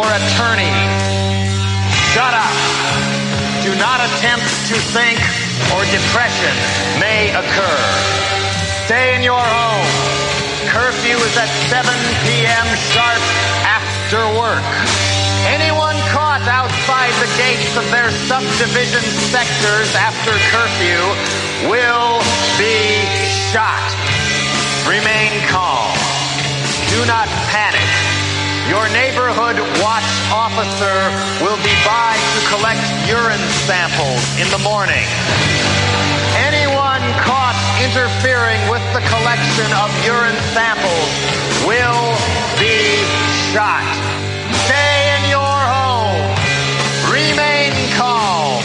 or attorneys. Shut up. Do not attempt to think or depression may occur. Stay in your home. Curfew is at 7 p.m. sharp after work. Anyone caught outside the gates of their subdivision sectors after curfew will be shot. Remain calm. Do not panic. Your neighborhood watch officer will be by to collect urine samples in the morning. Anyone caught interfering with the collection of urine samples will be shot. Stay in your home. Remain calm.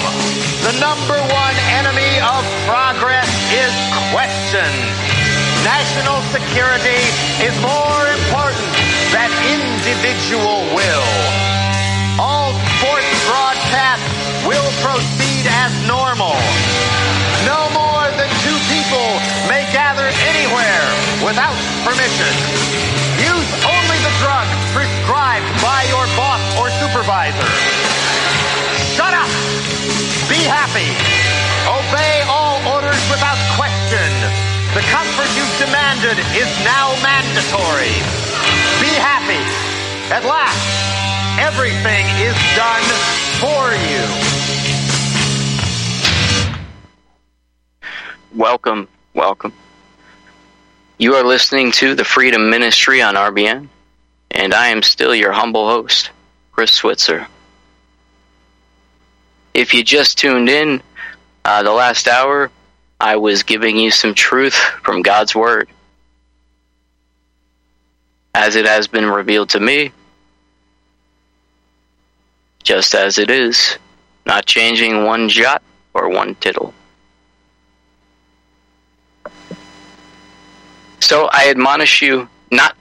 The number one enemy of progress is questions. National security is more important than individual will. All sports broadcasts will proceed as normal. No more than two people may gather anywhere without permission. Use only the drugs prescribed by your boss or supervisor. Shut up! Be happy! Obey all orders without question. The comfort you've demanded is now mandatory. Happy. At last, everything is done for you. Welcome, welcome. You are listening to the Freedom Ministry on RBN, and I am still your humble host, Chris Switzer. If you just tuned in, uh, the last hour, I was giving you some truth from God's Word. As it has been revealed to me, just as it is, not changing one jot or one tittle. So I admonish you not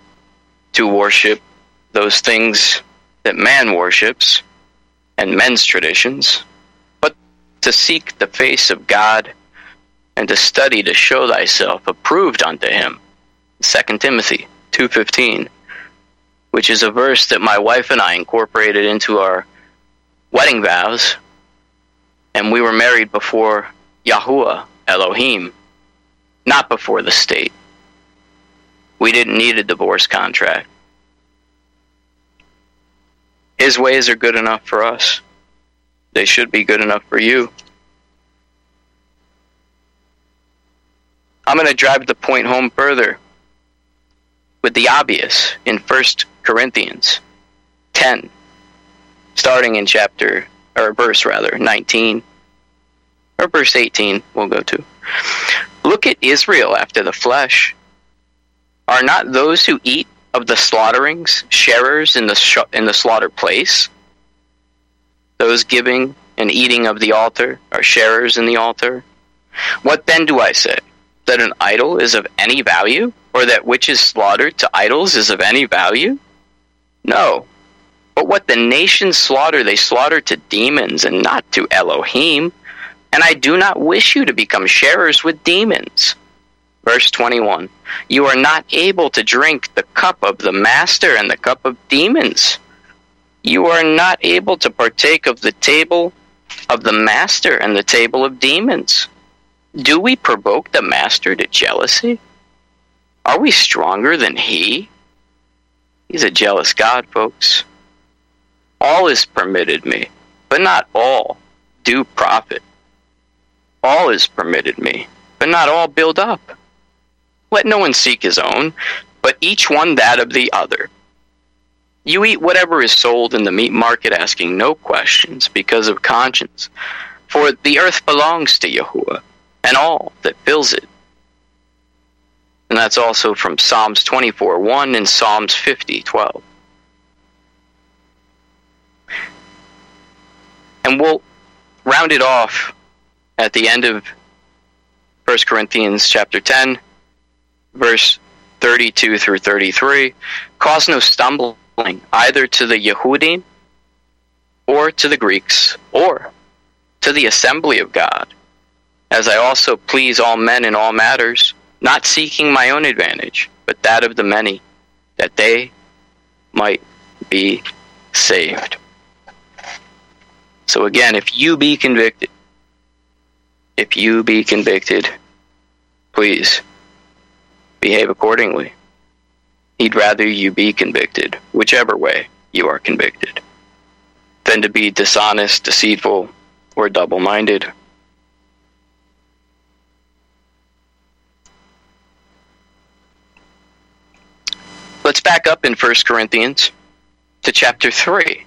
to worship those things that man worships and men's traditions, but to seek the face of God and to study to show thyself approved unto him. 2 Timothy 2:15, which is a verse that my wife and I incorporated into our wedding vows, and we were married before Yahuwah Elohim, not before the state. We didn't need a divorce contract. His ways are good enough for us. They should be good enough for you. I'm going to drive the point home further with the obvious in 1 Corinthians 10, starting in chapter, or verse rather, 19, or verse 18, we'll go to. Look at Israel after the flesh. Are not those who eat of the slaughterings sharers in the, sh- in the slaughter place? Those giving and eating of the altar are sharers in the altar? What then do I say? That an idol is of any value? Or that which is slaughtered to idols is of any value? No. But what the nations slaughter, they slaughter to demons and not to Elohim. And I do not wish you to become sharers with demons. Verse 21 You are not able to drink the cup of the master and the cup of demons. You are not able to partake of the table of the master and the table of demons. Do we provoke the master to jealousy? Are we stronger than he? He's a jealous God, folks. All is permitted me, but not all do profit. All is permitted me, but not all build up. Let no one seek his own, but each one that of the other. You eat whatever is sold in the meat market, asking no questions because of conscience. For the earth belongs to Yahuwah, and all that fills it. And that's also from Psalms 24 1 and Psalms 50 12. And we'll round it off at the end of 1 Corinthians chapter 10, verse 32 through 33. Cause no stumbling either to the Yehudim or to the Greeks or to the assembly of God, as I also please all men in all matters, not seeking my own advantage, but that of the many, that they might be saved. So again, if you be convicted, if you be convicted, please behave accordingly. He'd rather you be convicted, whichever way you are convicted, than to be dishonest, deceitful, or double minded. Let's back up in 1 Corinthians to chapter 3.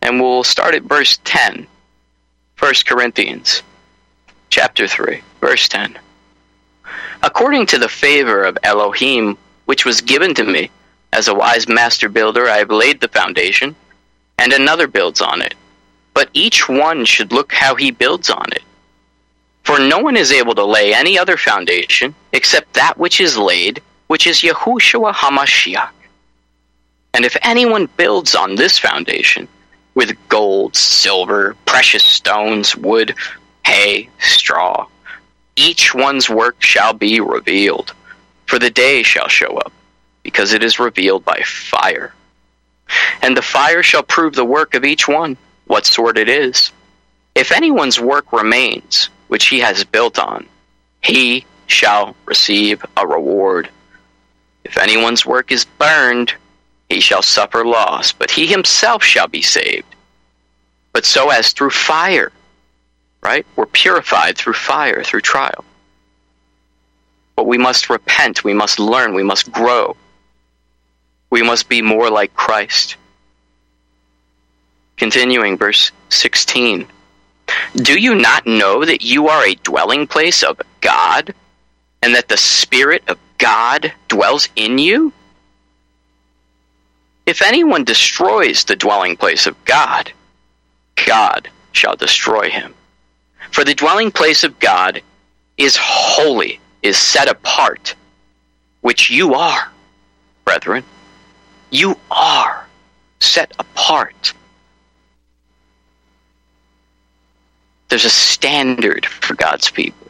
And we'll start at verse 10. 1 Corinthians chapter 3, verse 10. According to the favor of Elohim, which was given to me, as a wise master builder, I have laid the foundation, and another builds on it. But each one should look how he builds on it. For no one is able to lay any other foundation except that which is laid, which is Yahushua HaMashiach. And if anyone builds on this foundation with gold, silver, precious stones, wood, hay, straw, each one's work shall be revealed, for the day shall show up, because it is revealed by fire. And the fire shall prove the work of each one, what sort it is. If anyone's work remains, which he has built on, he shall receive a reward. If anyone's work is burned, he shall suffer loss, but he himself shall be saved. But so as through fire right? We're purified through fire, through trial. But we must repent, we must learn, we must grow. We must be more like Christ. Continuing, verse 16. Do you not know that you are a dwelling place of God, and that the Spirit of God dwells in you? If anyone destroys the dwelling place of God, God shall destroy him. For the dwelling place of God is holy, is set apart, which you are, brethren. You are set apart. There's a standard for God's people.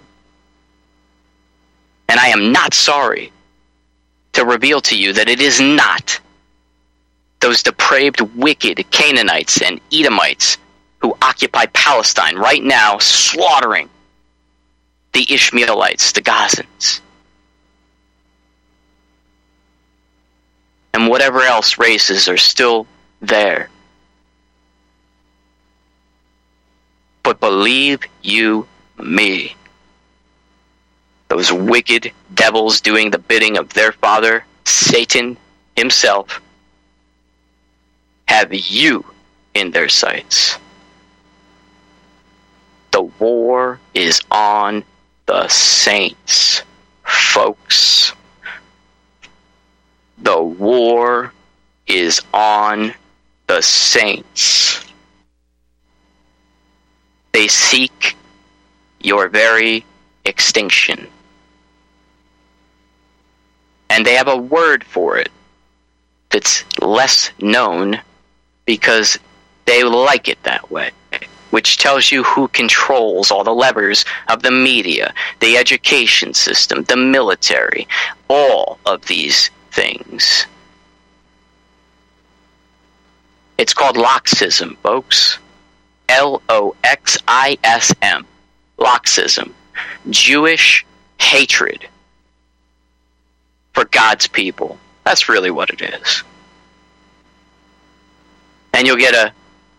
And I am not sorry to reveal to you that it is not those depraved, wicked Canaanites and Edomites who occupy Palestine right now, slaughtering the Ishmaelites, the Gazans. And whatever else races are still there. But believe you me, those wicked devils doing the bidding of their father, Satan himself, have you in their sights. The war is on the saints, folks. The war is on the saints. They seek your very extinction. And they have a word for it that's less known because they like it that way which tells you who controls all the levers of the media, the education system, the military, all of these things. It's called Loxism, folks. L O X I S M. Loxism. Jewish hatred for God's people. That's really what it is. And you'll get a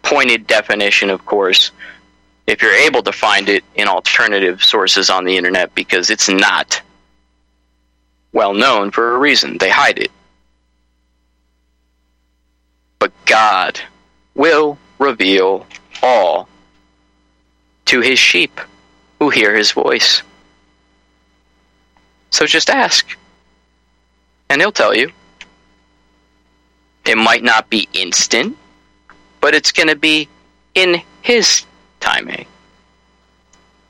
pointed definition, of course, if you're able to find it in alternative sources on the internet, because it's not well known for a reason. They hide it. But God will reveal all to his sheep who hear his voice. So just ask, and he'll tell you. It might not be instant, but it's going to be in His timing,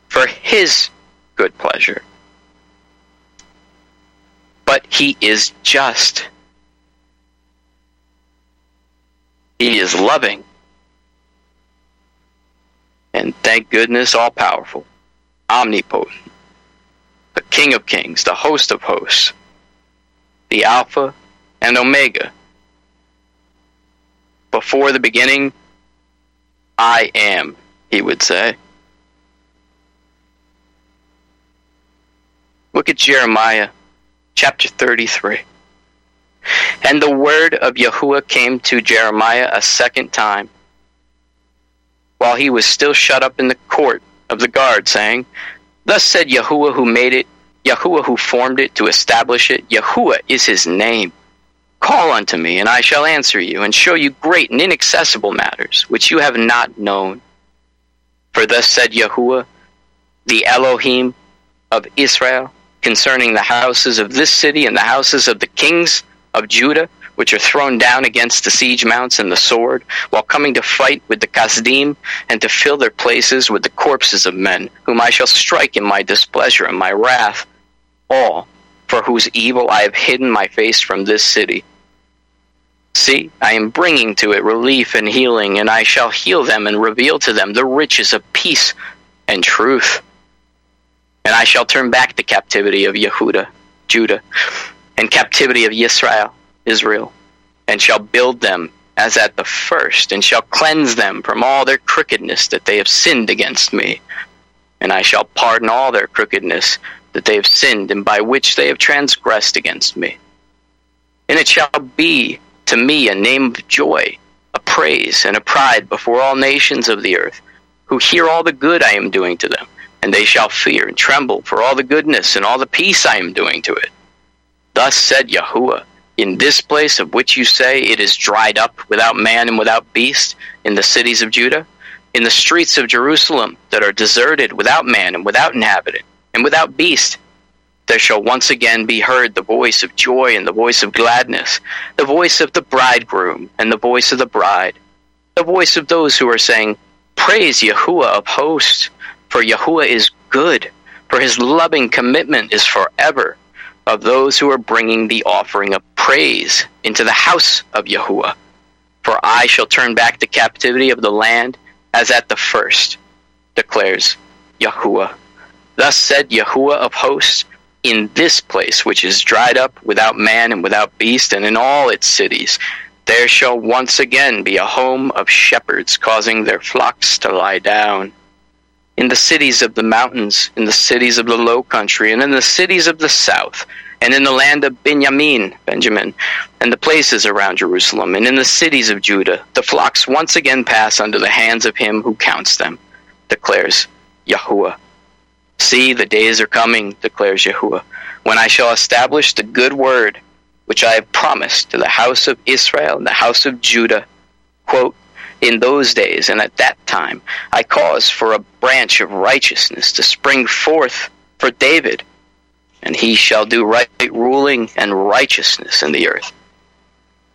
for His good pleasure. But He is just. He is loving. And thank goodness, all powerful, omnipotent, the King of Kings, the host of hosts, the Alpha and Omega. Before the beginning, I am, he would say. Look at Jeremiah chapter 33. And the word of Yahuwah came to Jeremiah a second time, while he was still shut up in the court of the guard, saying, Thus said Yahuwah who made it, Yahuwah who formed it to establish it, Yahuwah is his name. Call unto me, and I shall answer you, and show you great and inaccessible matters, which you have not known. For thus said Yahuwah, the Elohim of Israel, concerning the houses of this city and the houses of the kings of Judah, which are thrown down against the siege mounts and the sword, while coming to fight with the Kasdim, and to fill their places with the corpses of men, whom I shall strike in my displeasure and my wrath, all for whose evil I have hidden my face from this city. See, I am bringing to it relief and healing, and I shall heal them and reveal to them the riches of peace and truth. And I shall turn back the captivity of Yehuda, Judah, and captivity of Israel, Israel, and shall build them as at the first, and shall cleanse them from all their crookedness that they have sinned against me. And I shall pardon all their crookedness that they have sinned, and by which they have transgressed against me. And it shall be to me a name of joy, a praise, and a pride before all nations of the earth, who hear all the good I am doing to them and they shall fear and tremble for all the goodness and all the peace I am doing to it. Thus said Yahuwah, in this place of which you say it is dried up without man and without beast, in the cities of Judah, in the streets of Jerusalem that are deserted without man and without inhabitant, and without beast, there shall once again be heard the voice of joy and the voice of gladness, the voice of the bridegroom and the voice of the bride, the voice of those who are saying, Praise Yahuwah of hosts. For Yahuwah is good, for his loving commitment is forever of those who are bringing the offering of praise into the house of Yahuwah. For I shall turn back the captivity of the land as at the first, declares Yahuwah. Thus said Yahuwah of hosts, in this place which is dried up without man and without beast, and in all its cities, there shall once again be a home of shepherds causing their flocks to lie down in the cities of the mountains, in the cities of the low country, and in the cities of the south, and in the land of Benjamin, Benjamin, and the places around Jerusalem, and in the cities of Judah, the flocks once again pass under the hands of him who counts them, declares Yahuwah. See, the days are coming, declares Yahuwah, when I shall establish the good word which I have promised to the house of Israel and the house of Judah. Quote, in those days and at that time I cause for a branch of righteousness to spring forth for David, and he shall do right ruling and righteousness in the earth.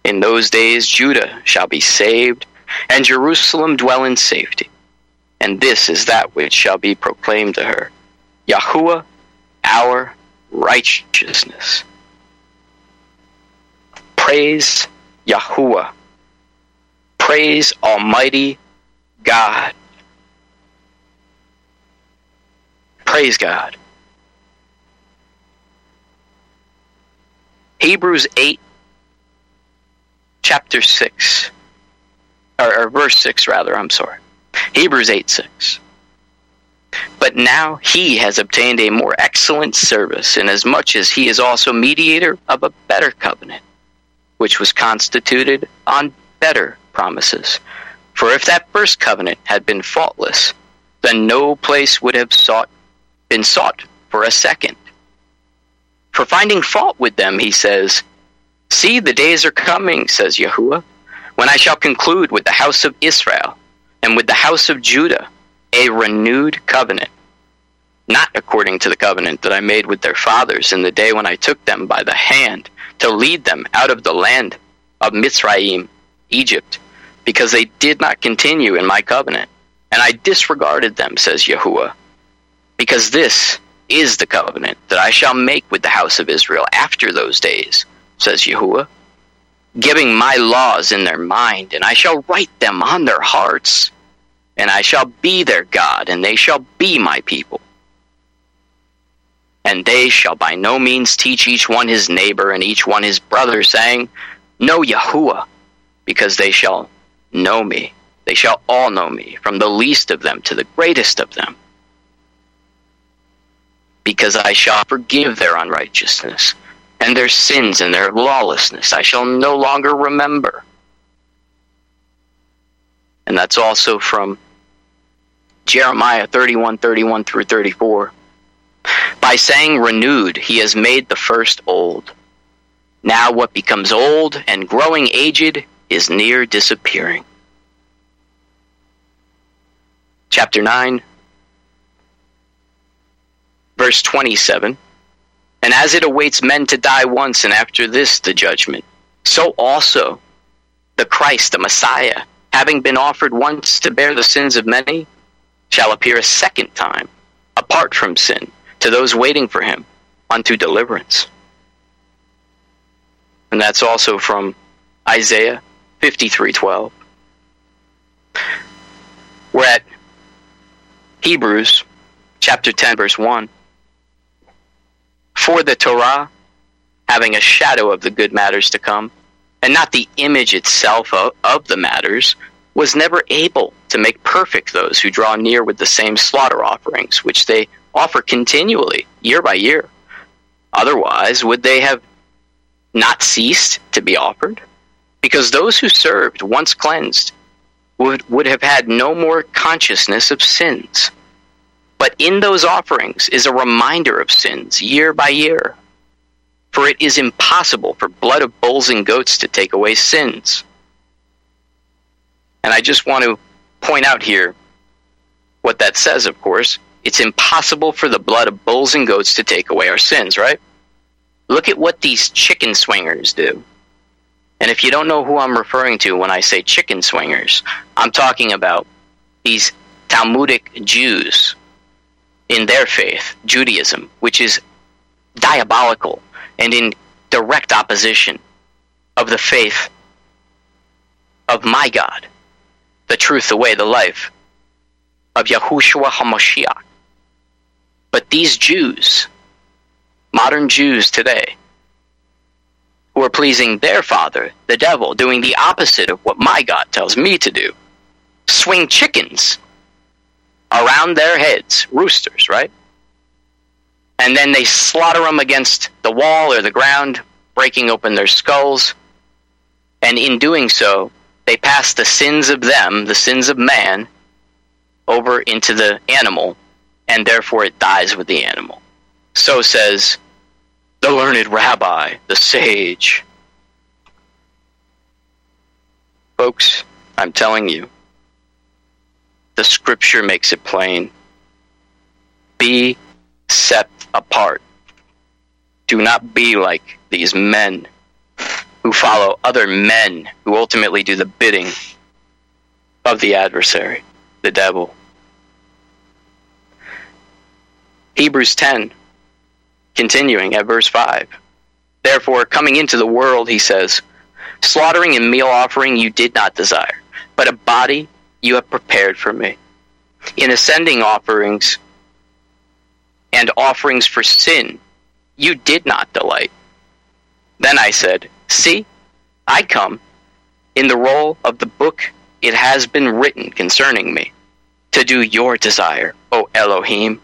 In those days Judah shall be saved, and Jerusalem dwell in safety. And this is that which shall be proclaimed to her Yahuwah, our righteousness. Praise Yahuwah praise Almighty God. Praise God. Hebrews 8, chapter 6, or, or, verse 6, rather, I'm sorry. Hebrews 8, 6. But now he has obtained a more excellent service, inasmuch as he is also mediator of a better covenant, which was constituted on better promises. For if that first covenant had been faultless, then no place would have sought, been sought for a second. For finding fault with them, he says, See, the days are coming, says Yahuwah, when I shall conclude with the house of Israel and with the house of Judah a renewed covenant, not according to the covenant that I made with their fathers in the day when I took them by the hand to lead them out of the land of Mizraim Egypt, because they did not continue in my covenant, and I disregarded them, says Yahuwah. Because this is the covenant that I shall make with the house of Israel after those days, says Yahuwah. giving my laws in their mind, and I shall write them on their hearts, and I shall be their God, and they shall be my people. And they shall by no means teach each one his neighbor and each one his brother, saying, Know Yahuwah, because they shall know me. They shall all know me, from the least of them to the greatest of them. Because I shall forgive their unrighteousness, and their sins and their lawlessness I shall no longer remember. And that's also from Jeremiah 31 31 through 34. By saying renewed, he has made the first old. Now what becomes old and growing aged is near disappearing. Chapter 9, verse 27. And as it awaits men to die once and after this the judgment, so also the Christ, the Messiah, having been offered once to bear the sins of many, shall appear a second time, apart from sin, to those waiting for him unto deliverance. And that's also from Isaiah 53:12. We're at Hebrews chapter 10 verse 1. For the Torah, having a shadow of the good matters to come, and not the image itself of, of the matters, was never able to make perfect those who draw near with the same slaughter offerings, which they offer continually, year by year. Otherwise, would they have not ceased to be offered? Because those who served, once cleansed, would, would have had no more consciousness of sins. But in those offerings is a reminder of sins year by year. For it is impossible for blood of bulls and goats to take away sins. And I just want to point out here what that says, of course. It's impossible for the blood of bulls and goats to take away our sins, right? Look at what these chicken swingers do. And if you don't know who I'm referring to when I say chicken swingers, I'm talking about these Talmudic Jews in their faith, Judaism, which is diabolical and in direct opposition of the faith of my God, the truth, the way, the life of Yahushua HaMashiach. But these Jews, modern Jews today, who are pleasing their father, the devil, doing the opposite of what my God tells me to do, swing chickens around their heads, roosters, right? And then they slaughter them against the wall or the ground, breaking open their skulls. And in doing so, they pass the sins of them, the sins of man, over into the animal, and therefore it dies with the animal. So says the learned rabbi, the sage. Folks, I'm telling you, the scripture makes it plain. Be set apart. Do not be like these men who follow other men who ultimately do the bidding of the adversary, the devil. Hebrews 10, continuing at verse 5. Therefore, coming into the world, he says, slaughtering and meal offering you did not desire, but a body you have prepared for me. In ascending offerings and offerings for sin, you did not delight. Then I said, See, I come. In the roll of the book it has been written concerning me, to do your desire, O Elohim.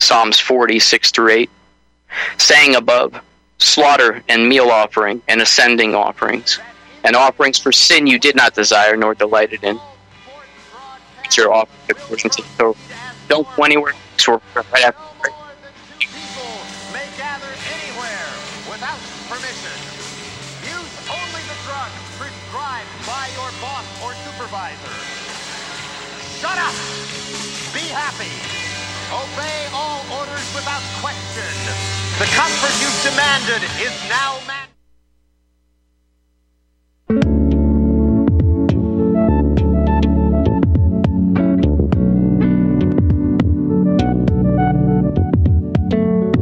Psalms 46 through 8. Saying above, slaughter and meal offering and ascending offerings, and offerings for sin you did not desire nor delighted in your off the portions of. Don't go anywhere. So right after. Happy. Obey all orders without question. The comfort you've demanded is now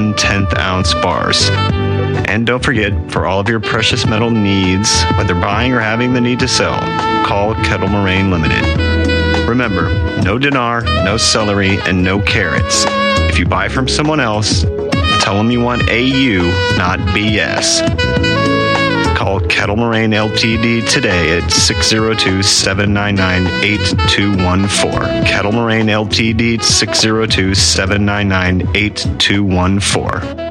one tenth ounce bars. And don't forget, for all of your precious metal needs, whether buying or having the need to sell, call Kettle Moraine Limited. Remember, no dinar, no celery, and no carrots. If you buy from someone else, tell them you want AU, not BS. Call Kettle Moraine Ltd today at 602 799 8214. Kettle Moraine Ltd 602 799 8214.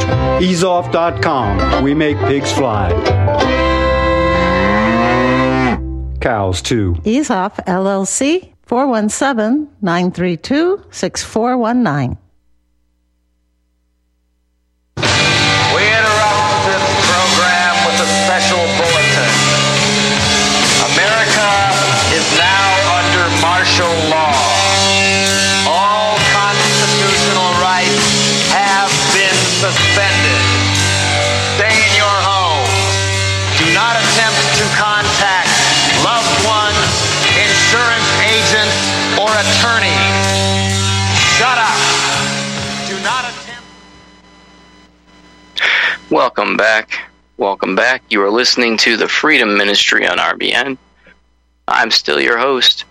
EaseOff.com. We make pigs fly. Cows too. EaseOff LLC 417 932 6419. Welcome back. Welcome back. You are listening to the Freedom Ministry on RBN. I'm still your host,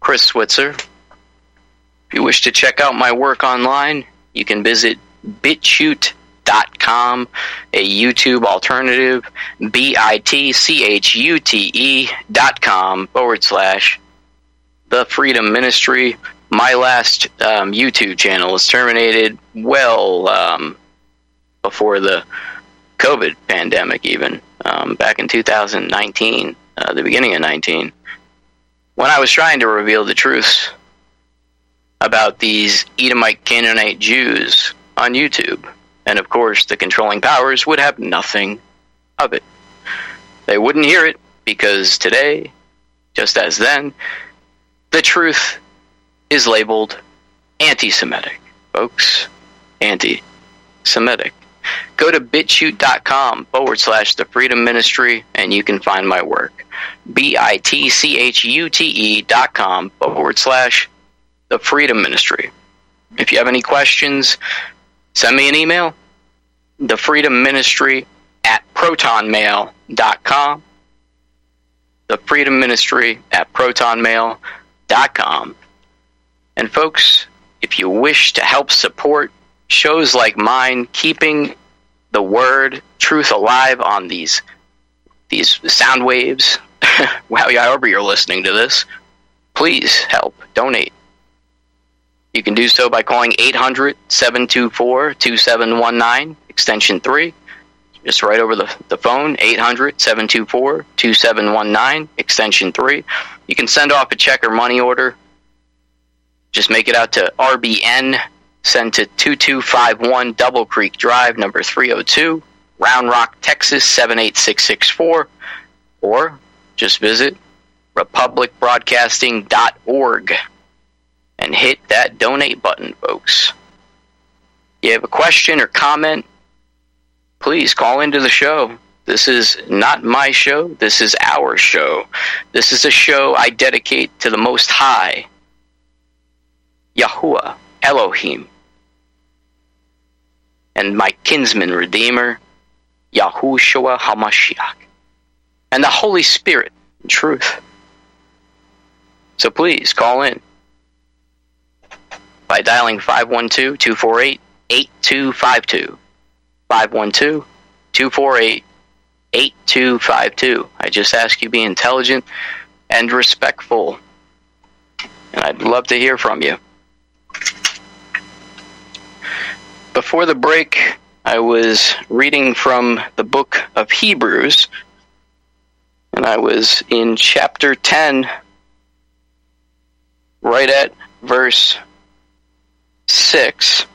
Chris Switzer. If you wish to check out my work online, you can visit bitchute.com, a YouTube alternative, B I T C H U T E dot com forward slash the Freedom Ministry. My last um, YouTube channel was terminated well um, before the COVID pandemic, even um, back in 2019, uh, the beginning of 19, when I was trying to reveal the truths about these Edomite Canaanite Jews on YouTube. And of course, the controlling powers would have nothing of it. They wouldn't hear it because today, just as then, the truth is labeled anti Semitic, folks. Anti Semitic. Go to bitchute.com forward slash the freedom ministry and you can find my work. B I T C H U T E dot com forward slash the freedom ministry. If you have any questions, send me an email. The freedom ministry at protonmail.com. The freedom ministry at protonmail.com. And folks, if you wish to help support shows like mine, keeping the word truth alive on these these sound waves, however you're listening to this, please help donate. You can do so by calling 800 724 2719, extension 3. Just right over the, the phone, 800 724 2719, extension 3. You can send off a check or money order. Just make it out to RBN, send to 2251 Double Creek Drive, number 302, Round Rock, Texas 78664. Or just visit republicbroadcasting.org and hit that donate button, folks. You have a question or comment, please call into the show. This is not my show, this is our show. This is a show I dedicate to the Most High, Yahuwah, Elohim, and my kinsman redeemer, Yahushua HaMashiach, and the Holy Spirit in truth. So please call in by dialing 512 248 8252. 512 248 8252. I just ask you be intelligent and respectful. And I'd love to hear from you. Before the break, I was reading from the book of Hebrews, and I was in chapter 10, right at verse 6.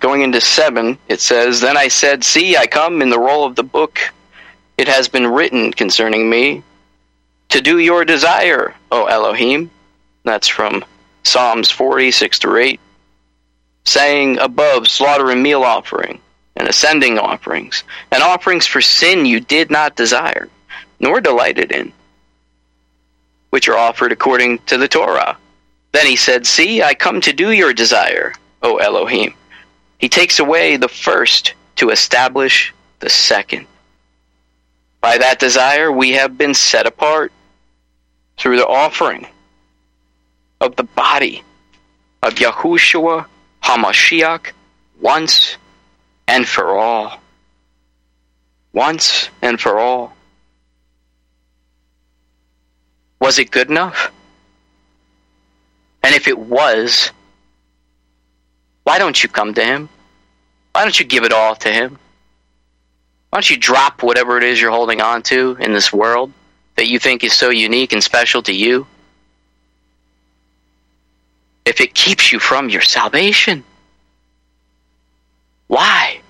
Going into 7, it says, Then I said, See, I come in the roll of the book. It has been written concerning me to do your desire, O Elohim. That's from Psalms 40, 6 to 8. Saying above, slaughter and meal offering, and ascending offerings, and offerings for sin you did not desire, nor delighted in, which are offered according to the Torah. Then he said, See, I come to do your desire, O Elohim. He takes away the first to establish the second. By that desire, we have been set apart through the offering of the body of Yahushua HaMashiach once and for all. Once and for all. Was it good enough? And if it was, why don't you come to him? Why don't you give it all to him? Why don't you drop whatever it is you're holding on to in this world that you think is so unique and special to you? If it keeps you from your salvation, why?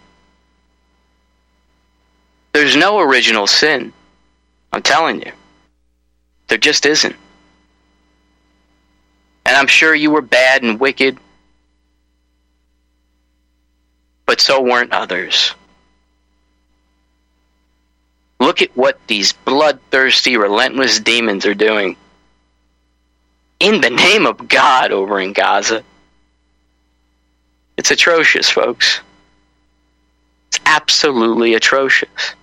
There's no original sin. I'm telling you. There just isn't. And I'm sure you were bad and wicked, but so weren't others. Look at what these bloodthirsty, relentless demons are doing. In the name of God over in Gaza. It's atrocious, folks. It's absolutely atrocious.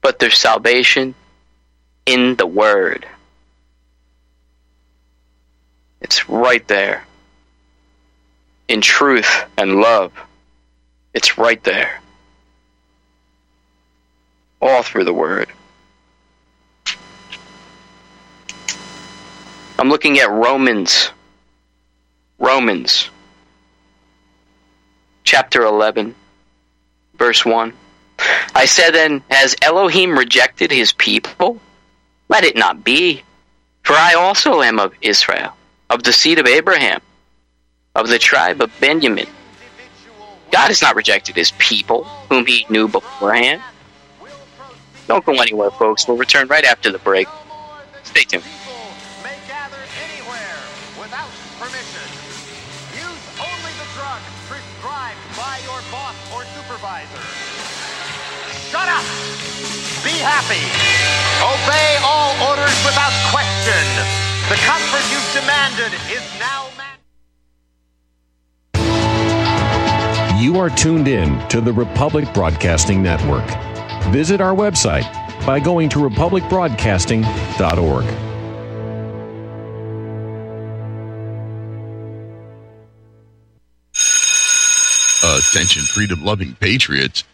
But there's salvation in the Word. It's right there. In truth and love. It's right there. All through the Word. I'm looking at Romans. Romans. Chapter 11, verse 1. I said then, Has Elohim rejected his people? Let it not be. For I also am of Israel, of the seed of Abraham, of the tribe of Benjamin. God has not rejected his people, whom he knew beforehand. Don't go anywhere, folks. We'll return right after the break. Stay tuned. Be happy. Obey all orders without question. The comfort you've demanded is now man- You are tuned in to the Republic Broadcasting Network. Visit our website by going to republicbroadcasting.org. Attention, freedom loving patriots.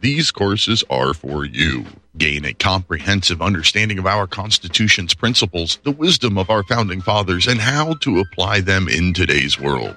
These courses are for you. Gain a comprehensive understanding of our Constitution's principles, the wisdom of our founding fathers, and how to apply them in today's world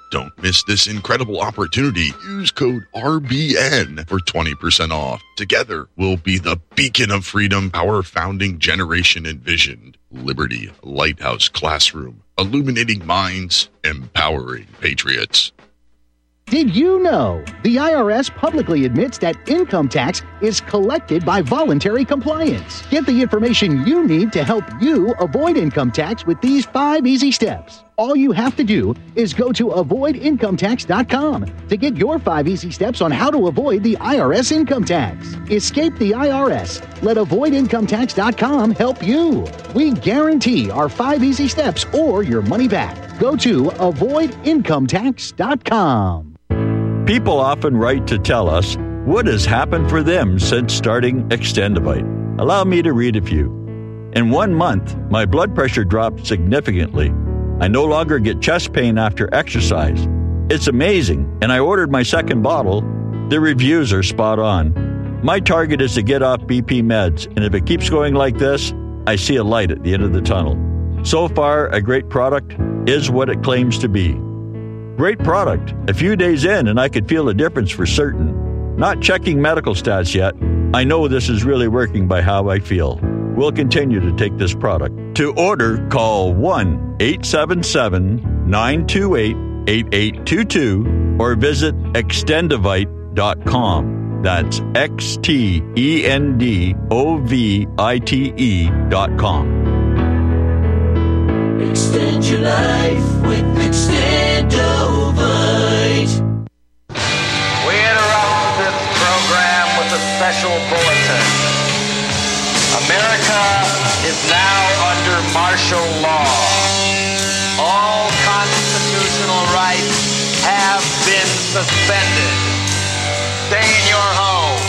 Don't miss this incredible opportunity. Use code RBN for 20% off. Together, we'll be the beacon of freedom our founding generation envisioned. Liberty Lighthouse Classroom, illuminating minds, empowering patriots. Did you know the IRS publicly admits that income tax is collected by voluntary compliance? Get the information you need to help you avoid income tax with these five easy steps. All you have to do is go to avoidincometax.com to get your five easy steps on how to avoid the IRS income tax. Escape the IRS. Let avoidincometax.com help you. We guarantee our five easy steps or your money back. Go to avoidincometax.com. People often write to tell us what has happened for them since starting Extendovite. Allow me to read a few. In one month, my blood pressure dropped significantly. I no longer get chest pain after exercise. It's amazing, and I ordered my second bottle. The reviews are spot on. My target is to get off BP meds, and if it keeps going like this, I see a light at the end of the tunnel. So far, a great product is what it claims to be. Great product. A few days in, and I could feel a difference for certain. Not checking medical stats yet. I know this is really working by how I feel. We'll continue to take this product. To order, call 1 877 928 8822 or visit extendovite.com. That's X T E N D O V I T E.com. Extend your life with Extendovite. We interrupt this program with a special bulletin. America is now under martial law. All constitutional rights have been suspended. Stay in your homes.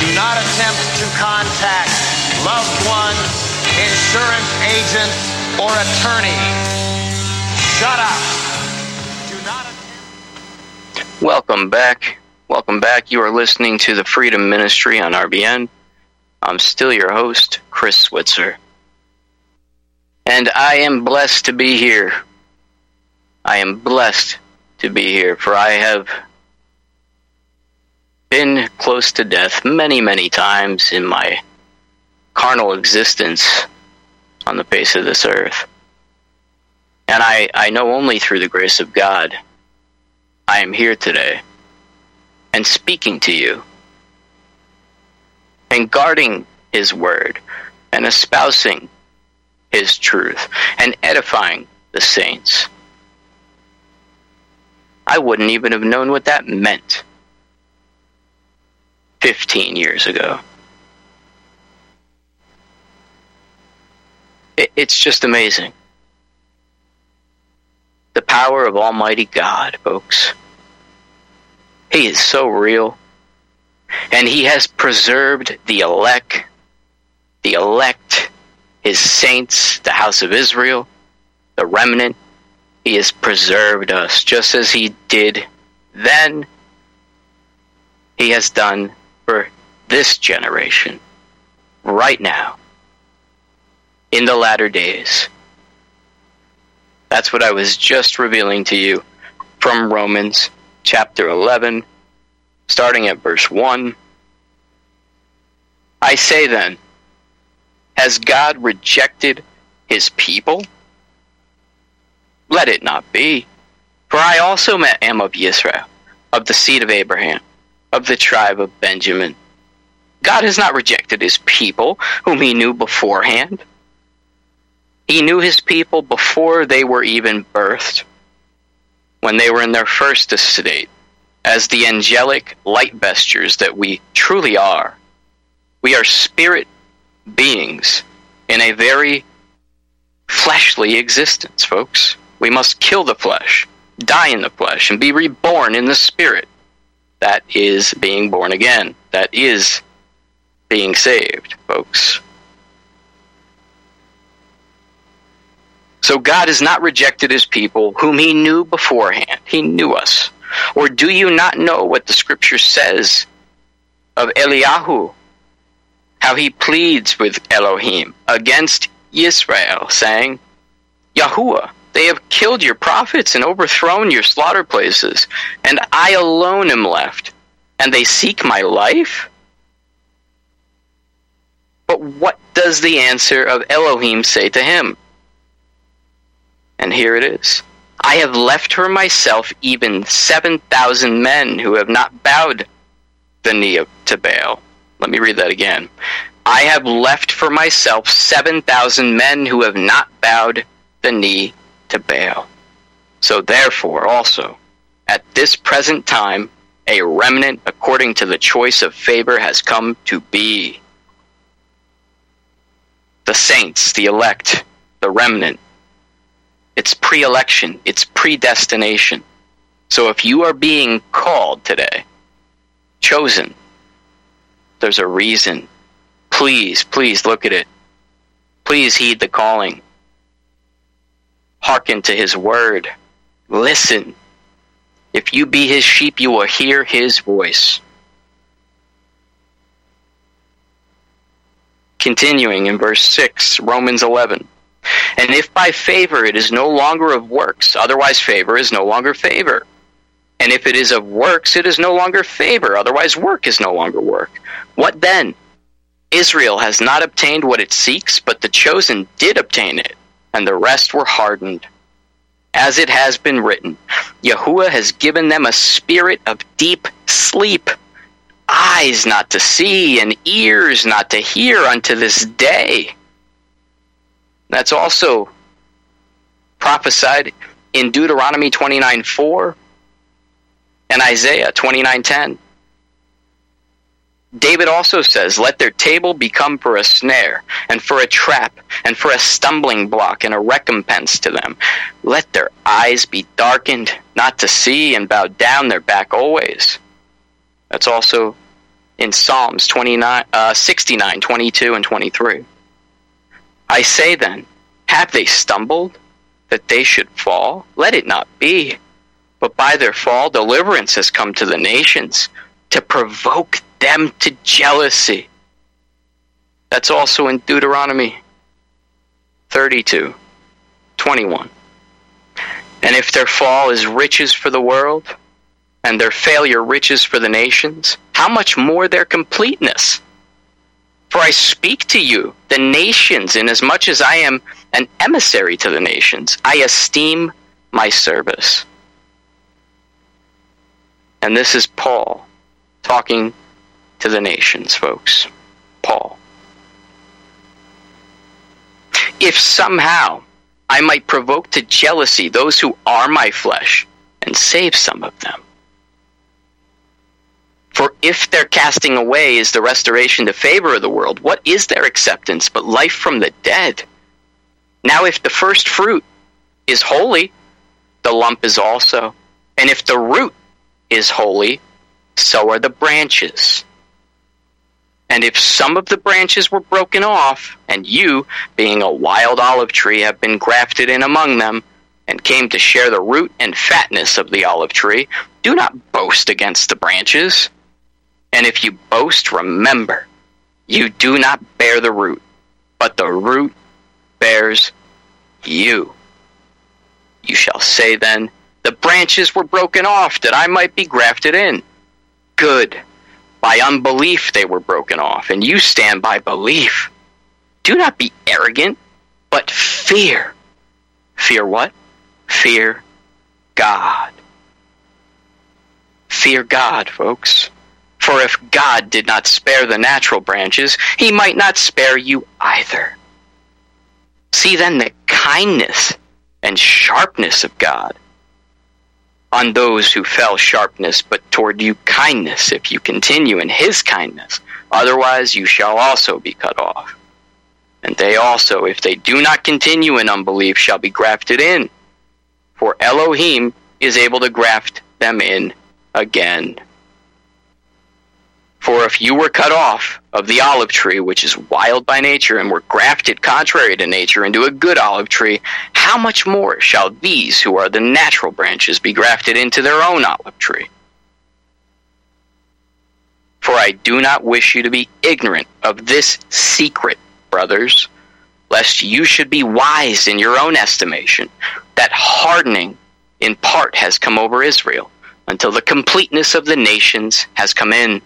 Do not attempt to contact loved ones, insurance agents, or attorneys. Shut up. Do not attempt. Welcome back. Welcome back. You are listening to the Freedom Ministry on RBN. I'm still your host, Chris Switzer. And I am blessed to be here. I am blessed to be here, for I have been close to death many, many times in my carnal existence on the face of this earth. And I, I know only through the grace of God I am here today and speaking to you and guarding His word and espousing His truth and edifying the saints. I wouldn't even have known what that meant 15 years ago. It, it's just amazing. The power of Almighty God, folks. He is so real. And He has preserved the elect, the elect, His saints, the house of Israel, the remnant. He has preserved us just as He did then. He has done for this generation, right now, in the latter days. That's what I was just revealing to you from Romans chapter 11, starting at verse 1. I say then, has God rejected his people? Let it not be. For I also am of Israel, of the seed of Abraham, of the tribe of Benjamin. God has not rejected his people, whom he knew beforehand. He knew his people before they were even birthed, when they were in their first estate, as the angelic light vestures that we truly are. We are spirit beings in a very fleshly existence, folks. We must kill the flesh, die in the flesh, and be reborn in the spirit. That is being born again. That is being saved, folks. So God has not rejected his people whom he knew beforehand. He knew us. Or do you not know what the scripture says of Eliyahu? How he pleads with Elohim against Israel, saying, Yahuwah, they have killed your prophets and overthrown your slaughter places, and I alone am left, and they seek my life? But what does the answer of Elohim say to him? And here it is. I have left for myself even 7,000 men who have not bowed the knee to Baal. Let me read that again. I have left for myself 7,000 men who have not bowed the knee to Baal. So therefore, also, at this present time, a remnant according to the choice of favor has come to be the saints, the elect, the remnant. It's pre election, it's predestination. So if you are being called today, chosen, there's a reason. Please, please look at it. Please heed the calling. Hearken to his word. Listen. If you be his sheep, you will hear his voice. Continuing in verse 6, Romans 11. And if by favor it is no longer of works, otherwise favor is no longer favor. And if it is of works, it is no longer favor, otherwise work is no longer work. What then? Israel has not obtained what it seeks, but the chosen did obtain it, and the rest were hardened. As it has been written, Yahuwah has given them a spirit of deep sleep eyes not to see and ears not to hear unto this day. That's also prophesied in Deuteronomy 29 4 and Isaiah 29 10. David also says, Let their table become for a snare, and for a trap, and for a stumbling block, and a recompense to them. Let their eyes be darkened, not to see, and bow down their back always. That's also in Psalms 29, uh, 69, 22, and 23. I say then, have they stumbled that they should fall? Let it not be. But by their fall, deliverance has come to the nations to provoke them to jealousy. That's also in Deuteronomy 32, 21. And if their fall is riches for the world, and their failure riches for the nations, how much more their completeness? For I speak to you, the nations, inasmuch as I am an emissary to the nations, I esteem my service. And this is Paul talking to the nations, folks. Paul. If somehow I might provoke to jealousy those who are my flesh and save some of them. For if their casting away is the restoration to favor of the world, what is their acceptance but life from the dead? Now, if the first fruit is holy, the lump is also. And if the root is holy, so are the branches. And if some of the branches were broken off, and you, being a wild olive tree, have been grafted in among them, and came to share the root and fatness of the olive tree, do not boast against the branches. And if you boast, remember, you do not bear the root, but the root bears you. You shall say then, The branches were broken off that I might be grafted in. Good. By unbelief they were broken off, and you stand by belief. Do not be arrogant, but fear. Fear what? Fear God. Fear God, folks. For if God did not spare the natural branches, he might not spare you either. See then the kindness and sharpness of God. On those who fell sharpness, but toward you kindness, if you continue in his kindness. Otherwise you shall also be cut off. And they also, if they do not continue in unbelief, shall be grafted in. For Elohim is able to graft them in again. For if you were cut off of the olive tree, which is wild by nature, and were grafted contrary to nature into a good olive tree, how much more shall these who are the natural branches be grafted into their own olive tree? For I do not wish you to be ignorant of this secret, brothers, lest you should be wise in your own estimation, that hardening in part has come over Israel, until the completeness of the nations has come in.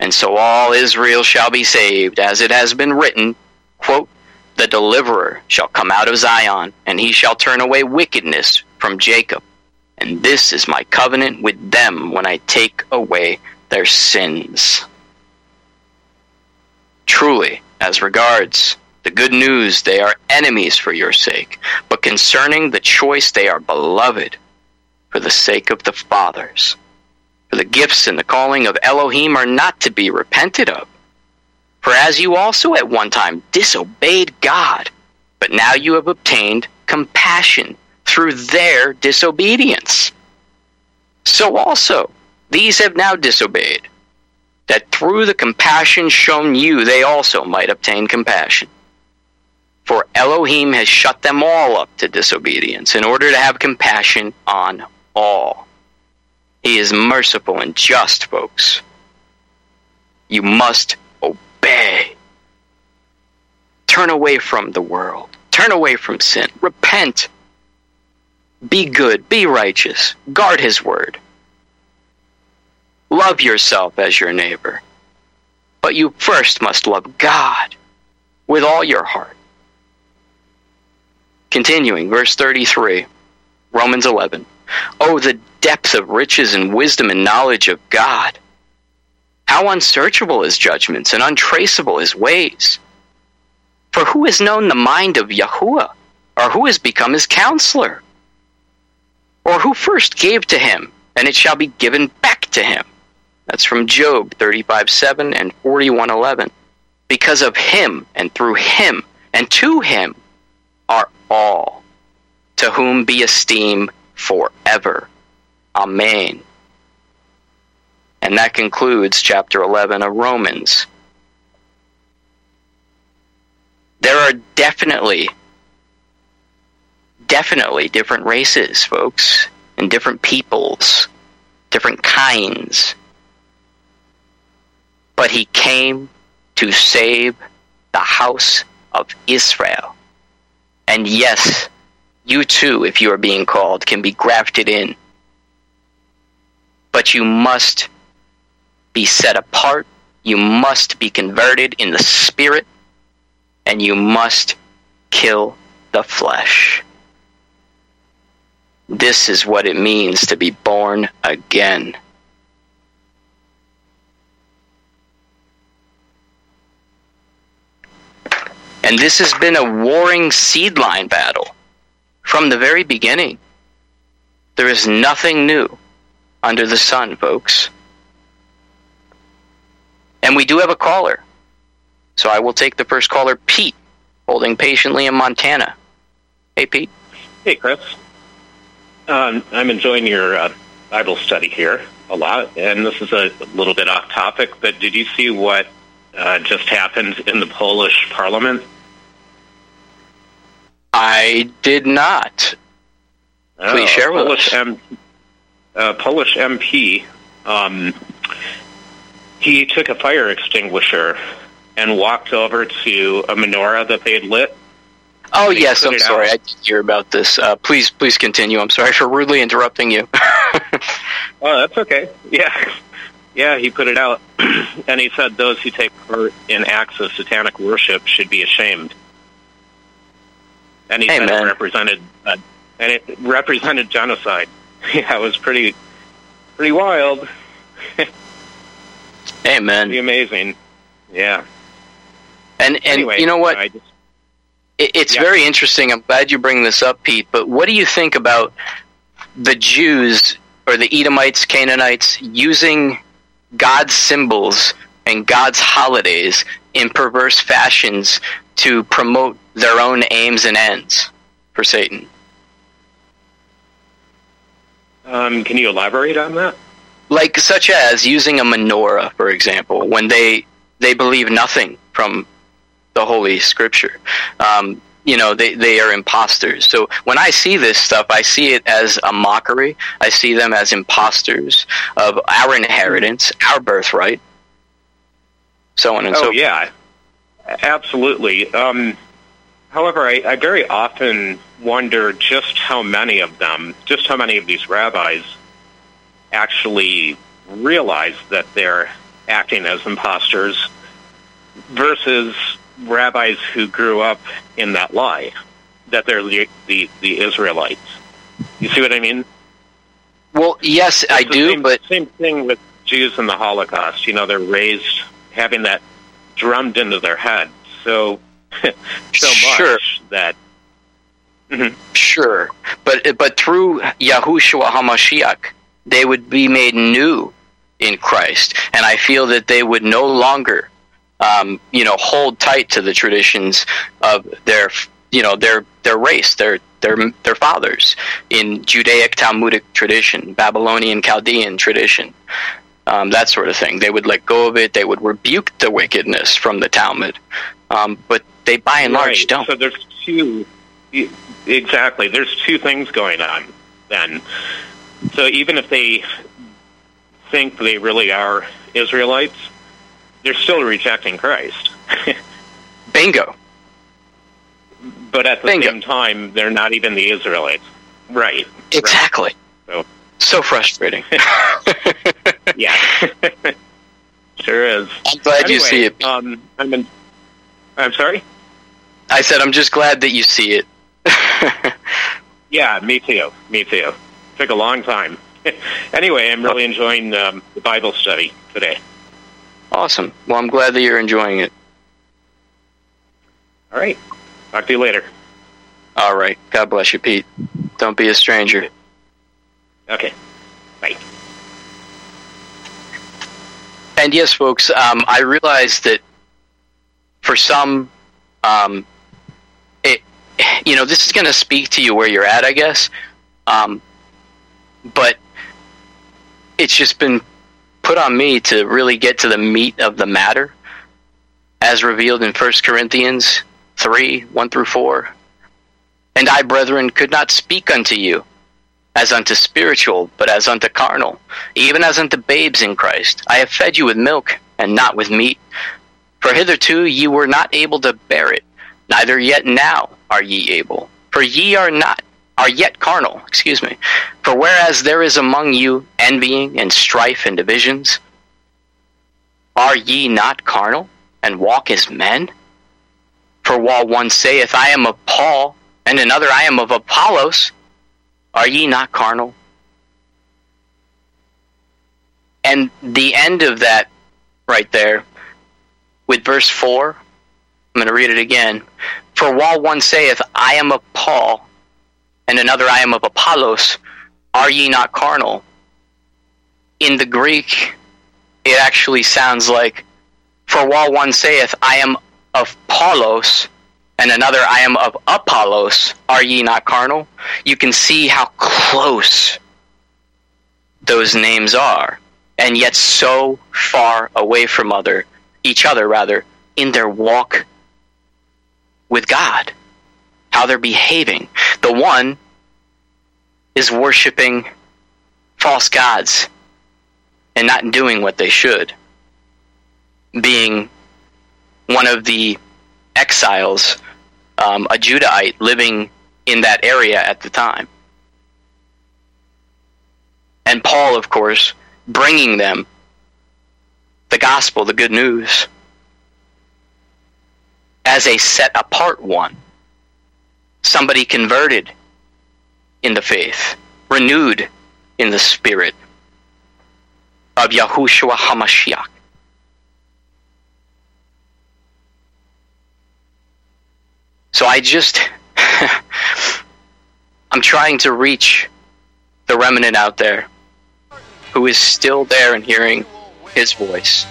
And so all Israel shall be saved, as it has been written, quote, The deliverer shall come out of Zion, and he shall turn away wickedness from Jacob. And this is my covenant with them when I take away their sins. Truly, as regards the good news, they are enemies for your sake, but concerning the choice, they are beloved for the sake of the fathers. For the gifts and the calling of Elohim are not to be repented of. For as you also at one time disobeyed God, but now you have obtained compassion through their disobedience. So also these have now disobeyed, that through the compassion shown you they also might obtain compassion. For Elohim has shut them all up to disobedience in order to have compassion on all. He is merciful and just, folks. You must obey. Turn away from the world. Turn away from sin. Repent. Be good. Be righteous. Guard his word. Love yourself as your neighbor. But you first must love God with all your heart. Continuing, verse 33, Romans 11. Oh, the depth of riches and wisdom and knowledge of God! How unsearchable his judgments and untraceable his ways! For who has known the mind of Yahuwah, or who has become his counselor? Or who first gave to him, and it shall be given back to him? That's from Job 35 7 and 41 11. Because of him, and through him, and to him are all, to whom be esteem forever. Amen. And that concludes chapter 11 of Romans. There are definitely, definitely different races, folks, and different peoples, different kinds. But he came to save the house of Israel. And yes, you too, if you are being called, can be grafted in. But you must be set apart, you must be converted in the spirit, and you must kill the flesh. This is what it means to be born again. And this has been a warring seed line battle from the very beginning. There is nothing new under the sun, folks. And we do have a caller. So I will take the first caller, Pete, holding patiently in Montana. Hey, Pete. Hey, Chris. Um, I'm enjoying your uh, Bible study here a lot, and this is a little bit off topic, but did you see what uh, just happened in the Polish Parliament? I did not. Please Oh, share with Polish us. M- uh, Polish MP. Um, he took a fire extinguisher and walked over to a menorah that they had lit. Oh, yes, I'm sorry. out. I did hear about this. Uh, please, please continue. I'm sorry for rudely interrupting you. Oh, that's okay. Yeah, Yeah, he put it out, and he said those who take part in acts of satanic worship should be ashamed. And he said it represented, uh, and it represented genocide. yeah, it was pretty, pretty wild. Amen. Pretty amazing. Yeah. And and Anyway, you know what? I just- It, it's Yeah. very interesting. I'm glad you bring this up, Pete. But what do you think about the Jews or the Edomites, Canaanites using God's symbols and God's holidays in perverse fashions to promote their own aims and ends for Satan? Um, can you elaborate on that? like such as using a menorah for example when they they believe nothing from the holy scripture um, you know they, they are imposters so when i see this stuff i see it as a mockery i see them as imposters of our inheritance our birthright so on and oh so yeah, absolutely. Um, however, I, I very often wonder just how many of them, just how many of these rabbis, actually realize that they're acting as imposters, versus rabbis who grew up in that lie that they're the the, the Israelites. You see what I mean? well yes i It's the do same, but same thing with Jews in the Holocaust. You know, they're raised having that drummed into their head so so much Sure. that Mhm. Sure, but but through Yahushua Hamashiach, they would be made new in Christ, and I feel that they would no longer, um, you know, hold tight to the traditions of their, you know, their their race, their their their fathers in Judaic Talmudic tradition, Babylonian Chaldean tradition. Um, that sort of thing. They would let go of it. They would rebuke the wickedness from the Talmud, um, but they, by and large, don't. So there's two exactly. There's two things going on then. So even if they think they really are Israelites, they're still rejecting Christ. Bingo. But at the Bingo. same time, they're not even the Israelites. Right. Exactly. So So frustrating. yeah. sure is. I'm glad you see it. Um, I'm, in, I'm sorry? I said I'm just glad that you see it. Yeah, me too. Me too. Took a long time. anyway, I'm really enjoying um, the Bible study today. Awesome. Well, I'm glad that you're enjoying it. All right. Talk to you later. All right. God bless you, Pete. Don't be a stranger. Okay. Bye. And yes, folks, um, I realize that for some, um, it, you know, this is going to speak to you where you're at, I guess. Um, but it's just been put on me to really get to the meat of the matter, as revealed in 1 Corinthians 3 1 through 4. And I, brethren, could not speak unto you as unto spiritual, but as unto carnal, even as unto babes in Christ. I have fed you with milk, and not with meat. For hitherto ye were not able to bear it, neither yet now are ye able. For ye are not are yet carnal, excuse me. For whereas there is among you envying and strife and divisions, are ye not carnal, and walk as men? For while one saith, I am of Paul, and another, I am of Apollos, are ye not carnal? And the end of that right there, with verse 4, I'm going to read it again. For while one saith, I am of Paul, and another, I am of Apollos, are ye not carnal? In the Greek, it actually sounds like, For while one saith, I am of Paulos, and another, I am of Apollos, are ye not carnal? You can see how close those names are, and yet so far away from other each other rather in their walk with God, how they're behaving. The one is worshiping false gods and not doing what they should, being one of the exiles, um, a Judahite living in that area at the time. And Paul, of course, bringing them the gospel, the good news, as a set apart one. Somebody converted in the faith, renewed in the spirit of Yahushua HaMashiach. So I just, I'm trying to reach the remnant out there who is still there and hearing his voice.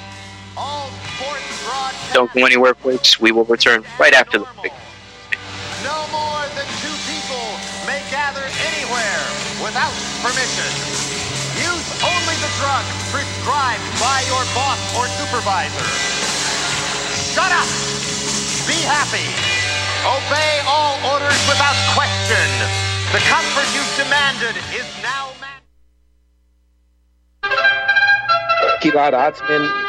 Don't go anywhere, folks. We will return right after the break. No more than two people may gather anywhere without permission. Use only the drug prescribed by your boss or supervisor. Shut up! Be happy! Obey all orders without question. The comfort you've demanded is now Gilad Atzmon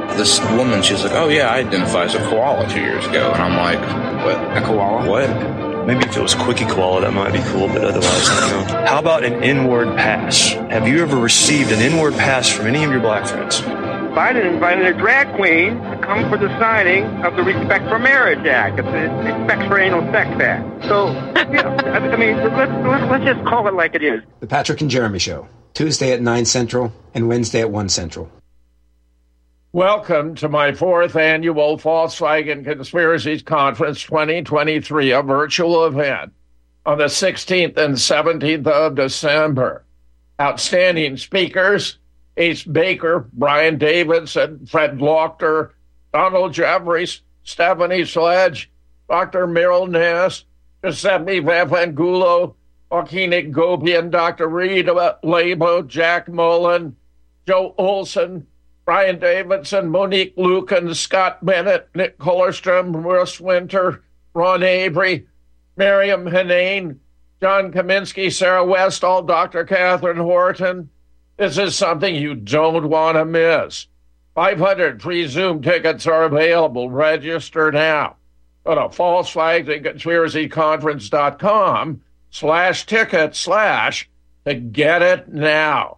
This woman, she's like, oh yeah, I identify as a koala two years ago. And I'm like, what? A koala? What? Maybe if it was Quickie Koala, that might be cool, but otherwise, I don't know. How about an inward pass? Have you ever received an inward pass from any of your black friends? Biden invited a drag queen to come for the signing of the Respect for Marriage Act, It's the Respect for Anal Sex Act. So, you know, I mean, let's, let's, let's just call it like it is. The Patrick and Jeremy Show, Tuesday at 9 Central and Wednesday at 1 Central. Welcome to my fourth annual False Flags and Conspiracies Conference 2023, a virtual event on the 16th and 17th of December. Outstanding speakers Ace Baker, Brian Davidson, Fred Leuchter, Donald Jeffries, Stephanie Sledge, Dr. Meryl Nass, Giuseppe Vavangulo, Joaquin Gopian, Dr. Reed uh, Labo, Jack Mullen, Joe Olson, Brian Davidson, Monique Lucan, Scott Bennett, Nick Kollerstrom, Russ Winter, Ron Avery, Miriam Hanane, John Kaminsky, Sarah Westall, Dr. Catherine Horton. This is something you don't want to miss. 500 free Zoom tickets are available. Register now. Go to falseflagsandconspiracyconference.com slash ticket slash to get it now.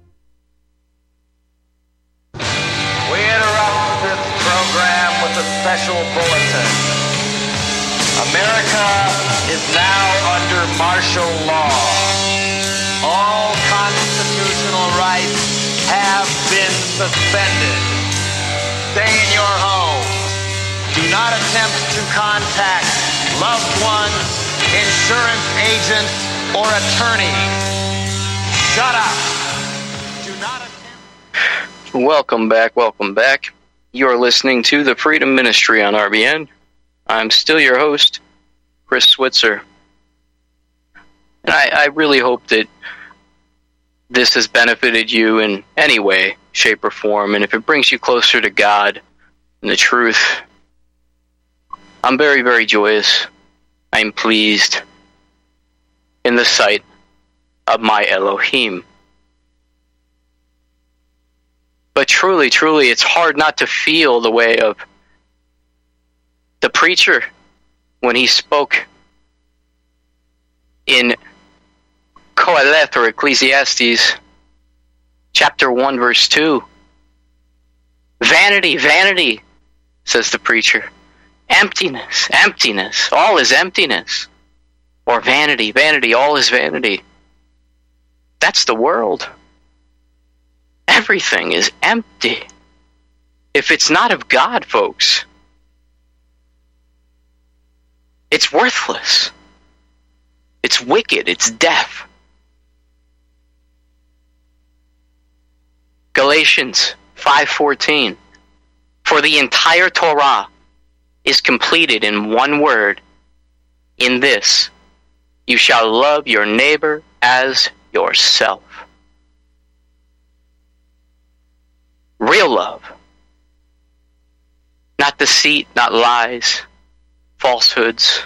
special bulletin. America is now under martial law. All constitutional rights have been suspended. Stay in your home. Do not attempt to contact loved ones, insurance agents, or attorneys. Shut up. Do not attempt. Welcome back, welcome back. You're listening to the Freedom Ministry on RBN. I'm still your host, Chris Switzer. And I, I really hope that this has benefited you in any way, shape, or form. And if it brings you closer to God and the truth, I'm very, very joyous. I'm pleased in the sight of my Elohim. But truly, truly, it's hard not to feel the way of the preacher when he spoke in Koheleth or Ecclesiastes chapter 1, verse 2. Vanity, vanity, says the preacher. Emptiness, emptiness. All is emptiness. Or vanity, vanity, all is vanity. That's the world. Everything is empty. If it's not of God, folks, it's worthless. It's wicked. It's death. Galatians 5:14 For the entire Torah is completed in one word in this you shall love your neighbor as yourself. Real love. Not deceit, not lies, falsehoods,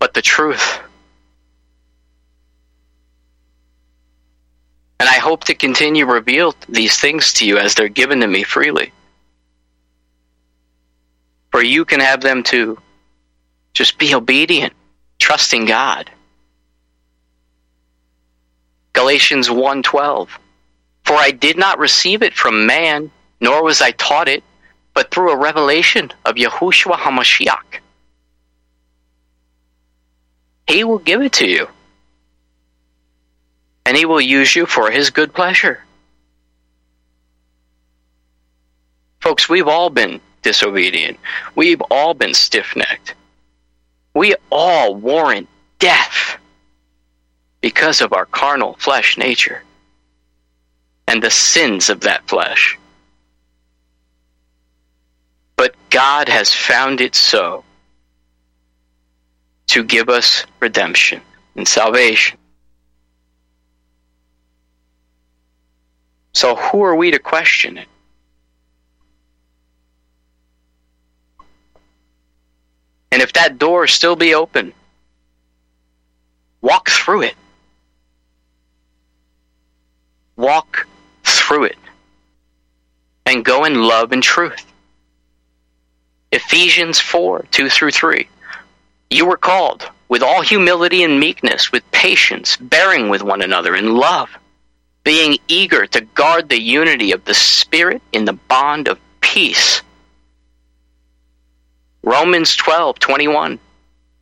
but the truth. And I hope to continue reveal these things to you as they're given to me freely. For you can have them too. Just be obedient, trusting God. Galatians 1:12 For I did not receive it from man, nor was I taught it, but through a revelation of Yahushua HaMashiach. He will give it to you. And he will use you for his good pleasure. Folks, we've all been disobedient. We've all been stiff necked. We all warrant death because of our carnal flesh nature and the sins of that flesh. But God has found it so to give us redemption and salvation. So, who are we to question it? And if that door still be open, walk through it. Walk through it. And go in love and truth. Ephesians 4 2 through 3. You were called with all humility and meekness, with patience, bearing with one another in love, being eager to guard the unity of the Spirit in the bond of peace. Romans 12 21.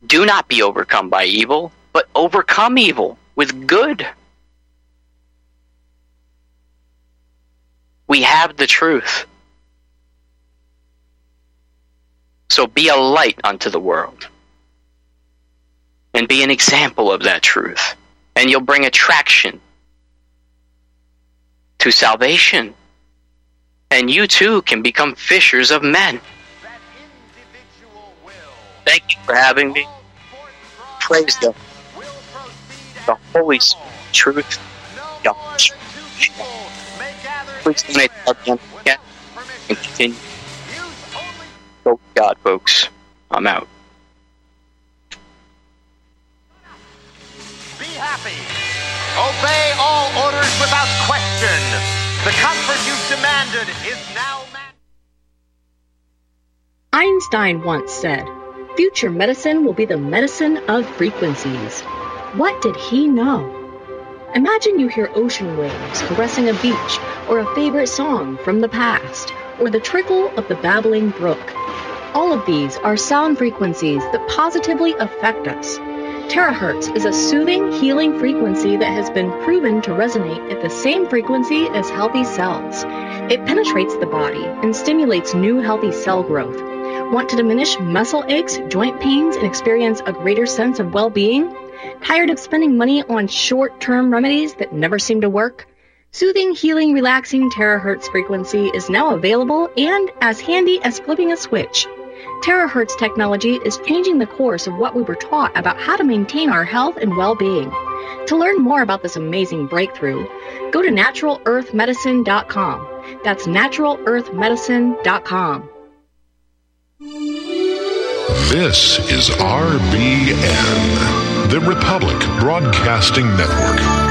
Do not be overcome by evil, but overcome evil with good. We have the truth. So be a light unto the world and be an example of that truth. And you'll bring attraction to salvation. And you too can become fishers of men. Thank you for having me. Praise the, the Holy Spirit, truth. God. Please donate again and continue. Go God, folks. I'm out. Be happy. Obey all orders without question. The comfort you've demanded is now. Einstein once said, Future medicine will be the medicine of frequencies. What did he know? Imagine you hear ocean waves caressing a beach, or a favorite song from the past, or the trickle of the babbling brook. All of these are sound frequencies that positively affect us. Terahertz is a soothing, healing frequency that has been proven to resonate at the same frequency as healthy cells. It penetrates the body and stimulates new healthy cell growth. Want to diminish muscle aches, joint pains, and experience a greater sense of well being? Tired of spending money on short term remedies that never seem to work? Soothing, healing, relaxing terahertz frequency is now available and as handy as flipping a switch. Terahertz technology is changing the course of what we were taught about how to maintain our health and well being. To learn more about this amazing breakthrough, go to naturalearthmedicine.com. That's naturalearthmedicine.com. This is RBN, the Republic Broadcasting Network.